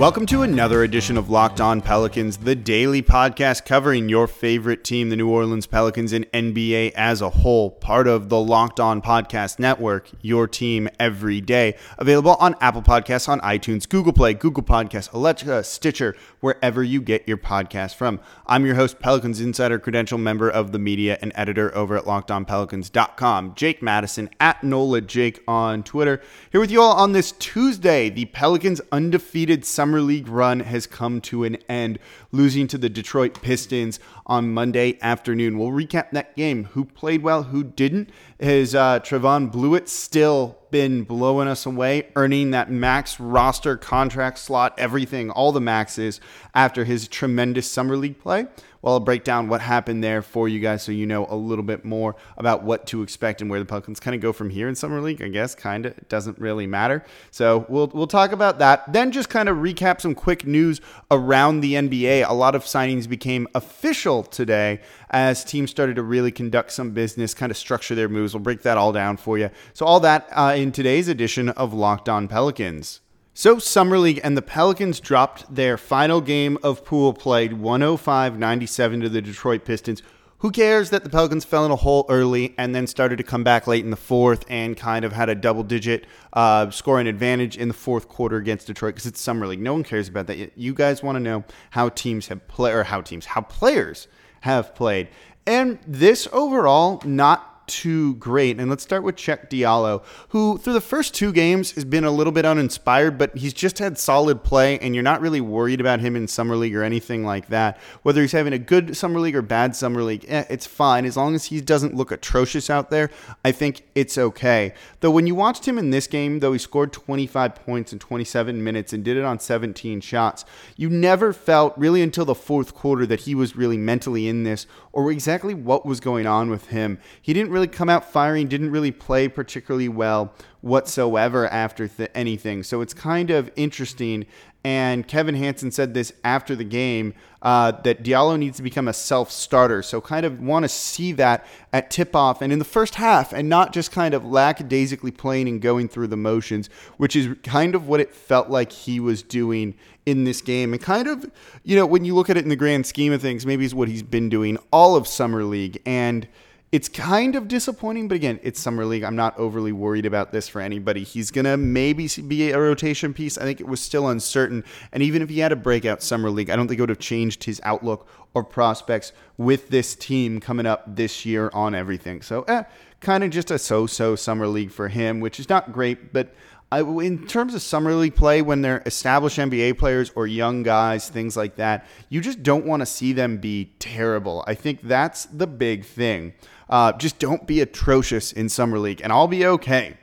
Welcome to another edition of Locked On Pelicans, the daily podcast covering your favorite team, the New Orleans Pelicans, and NBA as a whole. Part of the Locked On Podcast Network, your team every day. Available on Apple Podcasts, on iTunes, Google Play, Google Podcasts, Alexa, Stitcher, wherever you get your podcast from. I'm your host, Pelicans Insider, credential member of the media and editor over at LockedOnPelicans.com. Jake Madison at NOLA Jake on Twitter. Here with you all on this Tuesday. The Pelicans' undefeated summer Summer League run has come to an end, losing to the Detroit Pistons on Monday afternoon. We'll recap that game. Who played well, who didn't? Has uh, Trevon Bluiett still been blowing us away, earning that max roster contract slot, everything, all the maxes after his tremendous Summer League play? Well, I'll break down what happened there for you guys so you know a little bit more about what to expect and where the Pelicans kind of go from here in Summer League. I guess kind of doesn't really matter. So we'll we'll talk about that. Then just kind of recap some quick news around the NBA. A lot of signings became official today as teams started to really conduct some business, kind of structure their moves. We'll break that all down for you. So all that uh, in today's edition of Locked On Pelicans. So, Summer League and the Pelicans dropped their final game of pool play 105 97 to the Detroit Pistons. Who cares that the Pelicans fell in a hole early and then started to come back late in the fourth and kind of had a double digit uh, scoring advantage in the fourth quarter against Detroit because it's Summer League. No one cares about that. You guys want to know how teams have played, or how teams, how players have played. And this overall, not too great. And let's start with Cheick Diallo, who through the first two games has been a little bit uninspired, but he's just had solid play, and you're not really worried about him in Summer League or anything like that. Whether he's having a good Summer League or bad Summer League, eh, it's fine. As long as he doesn't look atrocious out there, I think it's okay. Though when you watched him in this game, though he scored 25 points in 27 minutes and did it on 17 shots, you never felt really until the fourth quarter that he was really mentally in this or exactly what was going on with him. He didn't really really come out firing, didn't really play particularly well whatsoever after th- anything. So it's kind of interesting. And Kevin Hanson said this after the game uh, that Diallo needs to become a self starter. So, kind of want to see that at tip off and in the first half, and not just kind of lackadaisically playing and going through the motions, which is kind of what it felt like he was doing in this game. And kind of, you know, when you look at it in the grand scheme of things, maybe is what he's been doing all of Summer League. And it's kind of disappointing, but again, it's summer league. I'm not overly worried about this for anybody. He's gonna maybe be a rotation piece. I think it was still uncertain, and even if he had a breakout summer league, I don't think it would have changed his outlook or prospects with this team coming up this year on everything. So, eh, kind of just a so-so summer league for him, which is not great, but. I, in terms of summer league play, when they're established NBA players or young guys, things like that, you just don't want to see them be terrible. I think that's the big thing. Uh, just don't be atrocious in Summer League, and I'll be okay.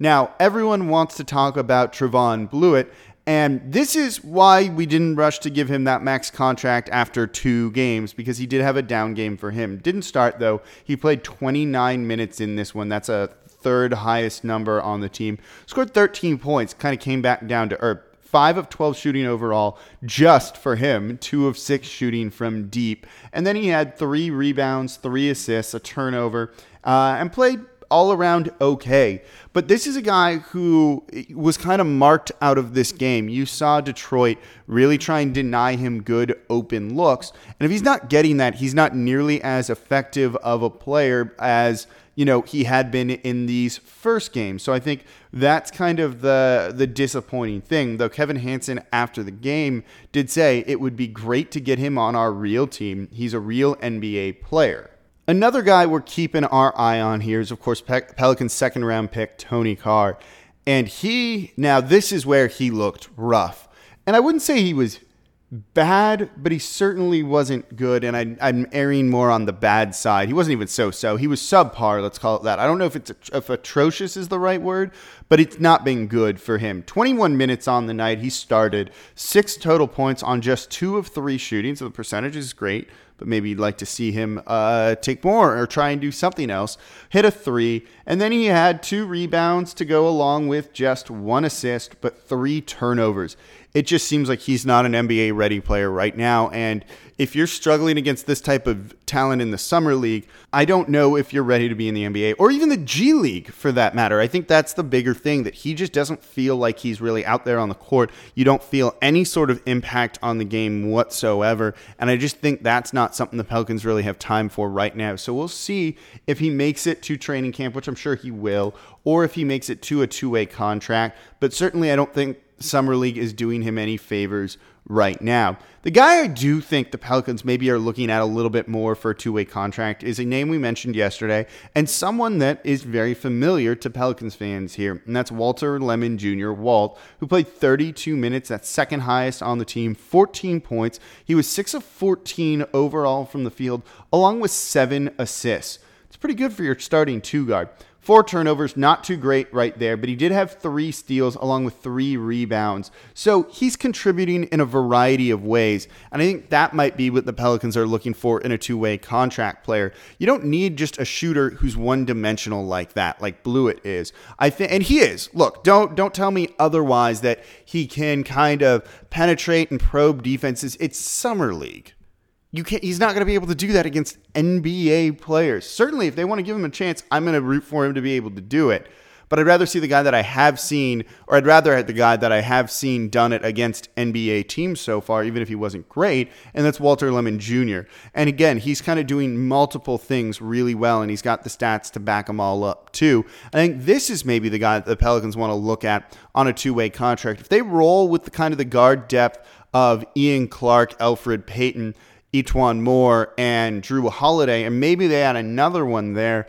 Now, everyone wants to talk about Trevon Bluiett, and this is why we didn't rush to give him that max contract after two games because he did have a down game for him. Didn't start though. He played 29 minutes in this one. That's a third highest number on the team. Scored 13 points, kind of came back down to earth five of 12 shooting overall just for him, two of six shooting from deep. And then he had three rebounds, three assists, a turnover, uh, and played all around okay. But this is a guy who was kind of marked out of this game. You saw Detroit really try and deny him good open looks. And if he's not getting that, he's not nearly as effective of a player as you know he had been in these first games. So I think that's kind of the the disappointing thing. Though Kevin Hanson after the game did say it would be great to get him on our real team. He's a real NBA player. Another guy we're keeping our eye on here is of course Pe- Pelicans second round pick Tony Carr. And he now this is where he looked rough. And I wouldn't say he was bad, but he certainly wasn't good. And I, am erring more on the bad side. He wasn't even so so. He was subpar, let's call it that. I don't know if it's if atrocious is the right word, but it's not been good for him. 21 minutes on the night. He started six total points on just two of three shooting, so the percentage is great. But maybe you'd like to see him uh, take more or try and do something else. Hit a three, and then he had two rebounds to go along with just one assist, but three turnovers It just seems like he's not an NBA ready player right now. And if you're struggling against this type of talent in the summer league, I don't know if you're ready to be in the NBA or even the G League for that matter. I think that's the bigger thing that he just doesn't feel like he's really out there on the court. You don't feel any sort of impact on the game whatsoever. And I just think that's not something the Pelicans really have time for right now. So we'll see if he makes it to training camp, which I'm sure he will, or if he makes it to a two way contract. But certainly, I don't think Summer League is doing him any favors right now. The guy I do think the Pelicans maybe are looking at a little bit more for a two way contract is a name we mentioned yesterday and someone that is very familiar to Pelicans fans here, and that's Walter Lemon Jr., Walt, who played 32 minutes, that's second highest on the team, 14 points. He was 6 of 14 overall from the field, along with seven assists. It's pretty good for your starting two guard. Four turnovers, not too great right there, but he did have three steals along with three rebounds. So he's contributing in a variety of ways. And I think that might be what the Pelicans are looking for in a two way contract player. You don't need just a shooter who's one dimensional like that, like Bluiett is. I think, and he is. Look, don't don't tell me otherwise that he can kind of penetrate and probe defenses. It's summer league. You can't, he's not going to be able to do that against NBA players. Certainly, if they want to give him a chance, I'm going to root for him to be able to do it. But I'd rather see the guy that I have seen, or I'd rather have the guy that I have seen done it against NBA teams so far, even if he wasn't great, and that's Walter Lemon Jr. And again, he's kind of doing multiple things really well, and he's got the stats to back them all up too. I think this is maybe the guy that the Pelicans want to look at on a two-way contract. If they roll with the kind of the guard depth of Ian Clark, Elfrid Payton, E'Twaun Moore and Jrue Holiday, and maybe they add another one there.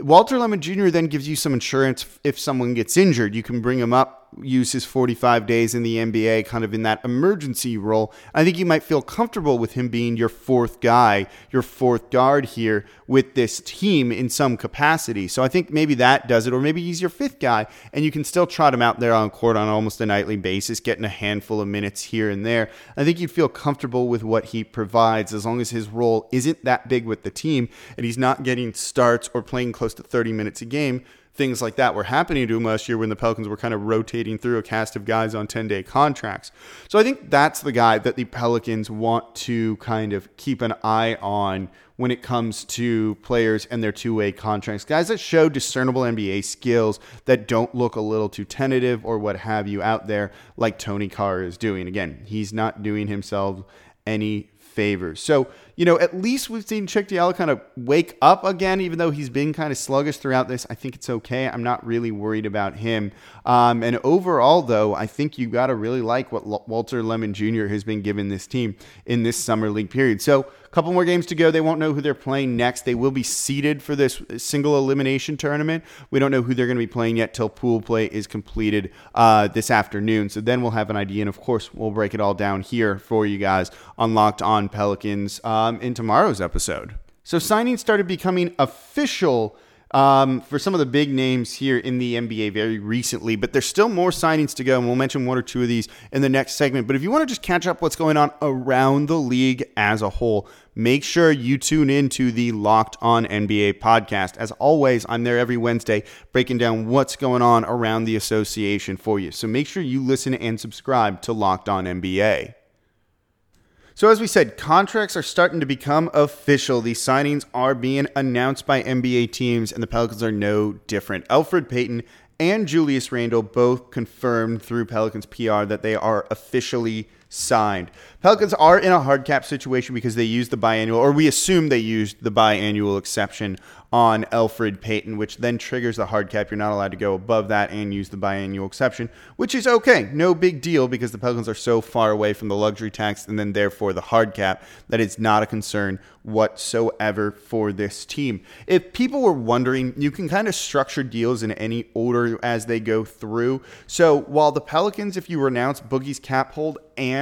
Walter Lemon Jr. then gives you some insurance if someone gets injured. You can bring him up use his 45 days in the NBA kind of in that emergency role. I think you might feel comfortable with him being your fourth guy, your fourth guard here with this team in some capacity. So I think maybe that does it, or maybe he's your fifth guy and you can still trot him out there on court on almost a nightly basis, getting a handful of minutes here and there. I think you'd feel comfortable with what he provides as long as his role isn't that big with the team and he's not getting starts or playing close to 30 minutes a game things like that were happening to him last year when the Pelicans were kind of rotating through a cast of guys on 10 day contracts. So I think that's the guy that the Pelicans want to kind of keep an eye on when it comes to players and their two way contracts. Guys that show discernible NBA skills that don't look a little too tentative or what have you out there, like Tony Carr is doing. Again, he's not doing himself any favors. So, you know, at least we've seen Cheick Diallo kind of wake up again, even though he's been kind of sluggish throughout this. I think it's okay. I'm not really worried about him. Um, and overall, though, I think you got to really like what L- Walter Lemon Jr. has been given this team in this summer league period. So, a couple more games to go. They won't know who they're playing next. They will be seeded for this single elimination tournament. We don't know who they're going to be playing yet till pool play is completed uh, this afternoon. So then we'll have an idea. And of course, we'll break it all down here for you guys on Locked On Pelicans um, in tomorrow's episode. So signings started becoming official um, for some of the big names here in the NBA very recently, but there's still more signings to go, and we'll mention one or two of these in the next segment. But if you want to just catch up what's going on around the league as a whole, make sure you tune in to the Locked On NBA podcast. As always, I'm there every Wednesday breaking down what's going on around the association for you. So make sure you listen and subscribe to Locked On NBA. So, as we said, contracts are starting to become official. These signings are being announced by NBA teams, and the Pelicans are no different. Elfrid Payton and Julius Randle both confirmed through Pelicans PR that they are officially signed. Pelicans are in a hard cap situation because they used the biannual, or we assume they used the biannual exception on Elfrid Payton, which then triggers the hard cap. You're not allowed to go above that and use the biannual exception, which is okay. No big deal because the Pelicans are so far away from the luxury tax and then therefore the hard cap that it's not a concern whatsoever for this team. If people were wondering, you can kind of structure deals in any order as they go through. So while the Pelicans, if you renounce Boogie's cap hold and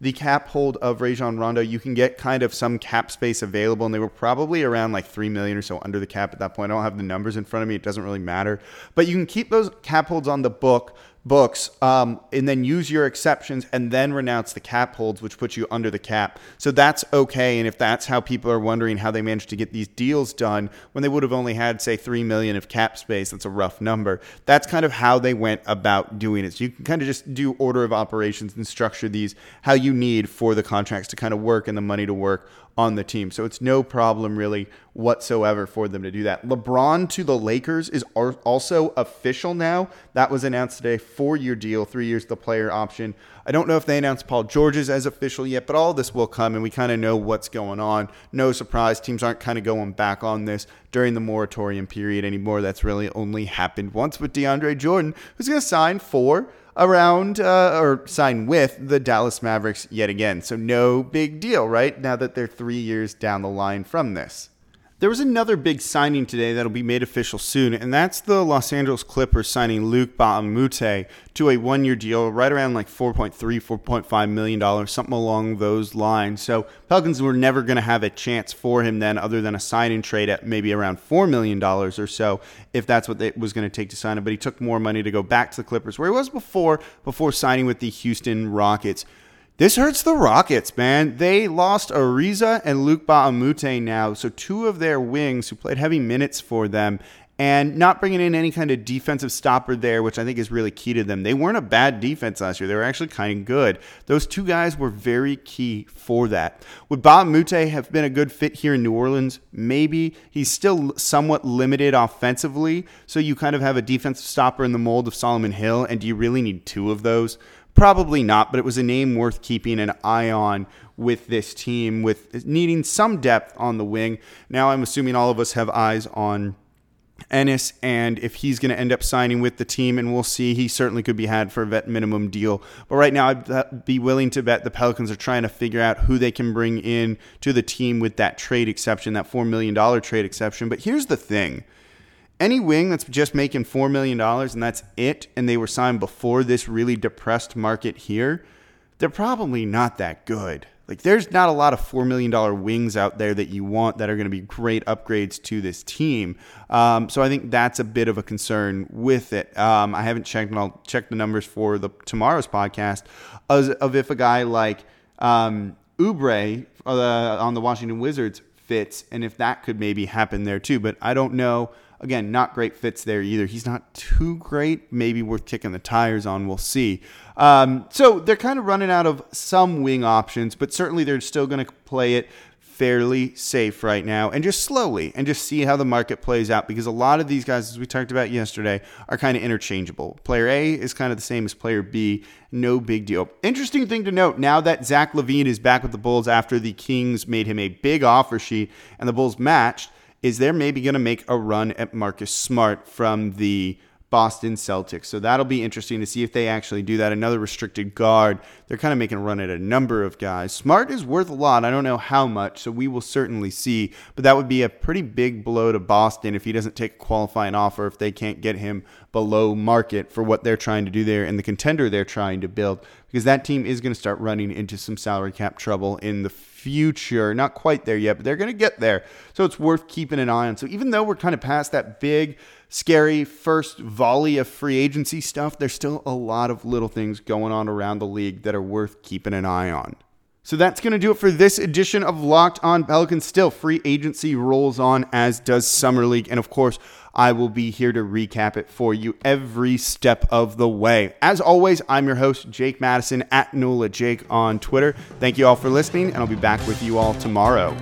the cap hold of Rajon Rondo, you can get kind of some cap space available, and they were probably around like three million or so under the cap at that point. I don't have the numbers in front of me; it doesn't really matter. But you can keep those cap holds on the book books, um, and then use your exceptions and then renounce the cap holds, which puts you under the cap. So that's okay. And if that's how people are wondering how they managed to get these deals done when they would have only had, say, three million of cap space, that's a rough number. That's kind of how they went about doing it. So you can kind of just do order of operations and structure these how you need for the contracts to kind of work and the money to work on the team. So it's no problem really whatsoever for them to do that. LeBron to the Lakers is also official now. That was announced today. Four year deal, three years the player option. I don't know if they announced Paul George's as official yet, but all this will come and we kind of know what's going on. No surprise. Teams aren't kind of going back on this during the moratorium period anymore. That's really only happened once with DeAndre Jordan, who's going to sign for around uh, or sign with the Dallas Mavericks yet again. So no big deal, right? Now that they're three years down the line from this. There was another big signing today that'll be made official soon, and that's the Los Angeles Clippers signing Luc Mbah to a one-year deal, right around like 4.3, 4.5 million dollars, something along those lines. So Pelicans were never going to have a chance for him then, other than a sign-and-trade at maybe around four million dollars or so, if that's what it was going to take to sign him. But he took more money to go back to the Clippers, where he was before, before signing with the Houston Rockets. This hurts the Rockets, man. They lost Ariza and Luke a now, so two of their wings who played heavy minutes for them, and not bringing in any kind of defensive stopper there, which I think is really key to them. They weren't a bad defense last year; they were actually kind of good. Those two guys were very key for that. Would a have been a good fit here in New Orleans? Maybe he's still somewhat limited offensively, so you kind of have a defensive stopper in the mold of Solomon Hill, and do you really need two of those? Probably not, but it was a name worth keeping an eye on with this team, with needing some depth on the wing. Now, I'm assuming all of us have eyes on Ennis, and if he's going to end up signing with the team, and we'll see, he certainly could be had for a vet minimum deal. But right now, I'd uh, be willing to bet the Pelicans are trying to figure out who they can bring in to the team with that trade exception, that $4 million trade exception. But here's the thing any wing that's just making $4 million and that's it, and they were signed before this really depressed market here, they're probably not that good. Like, there's not a lot of $4 million wings out there that you want that are going to be great upgrades to this team. Um, so I think that's a bit of a concern with it. Um, I haven't checked, and I'll check the numbers for the tomorrow's podcast of, of if a guy like um, Oubre uh, on the Washington Wizards fits, and if that could maybe happen there too. But I don't know. Again, not great fits there either. He's not too great. Maybe worth kicking the tires on. We'll see. Um, so they're kind of running out of some wing options, but certainly they're still going to play it fairly safe right now and just slowly and just see how the market plays out because a lot of these guys, as we talked about yesterday, are kind of interchangeable. Player A is kind of the same as player B. No big deal. Interesting thing to note now that Zach LaVine is back with the Bulls after the Kings made him a big offer sheet and the Bulls matched is they're maybe going to make a run at Marcus Smart from the Boston Celtics. So that'll be interesting to see if they actually do that. Another restricted guard. They're kind of making a run at a number of guys. Smart is worth a lot. I don't know how much, so we will certainly see. But that would be a pretty big blow to Boston if he doesn't take a qualifying offer, if they can't get him below market for what they're trying to do there and the contender they're trying to build. Because that team is going to start running into some salary cap trouble in the future. Not quite there yet, but they're going to get there. So it's worth keeping an eye on. So even though we're kind of past that big scary first volley of free agency stuff, there's still a lot of little things going on around the league that are worth keeping an eye on. So that's going to do it for this edition of Locked On Pelicans. Still, free agency rolls on, as does Summer League. And of course, I will be here to recap it for you every step of the way. As always, I'm your host, Jake Madison, at NOLA Jake on Twitter. Thank you all for listening, and I'll be back with you all tomorrow.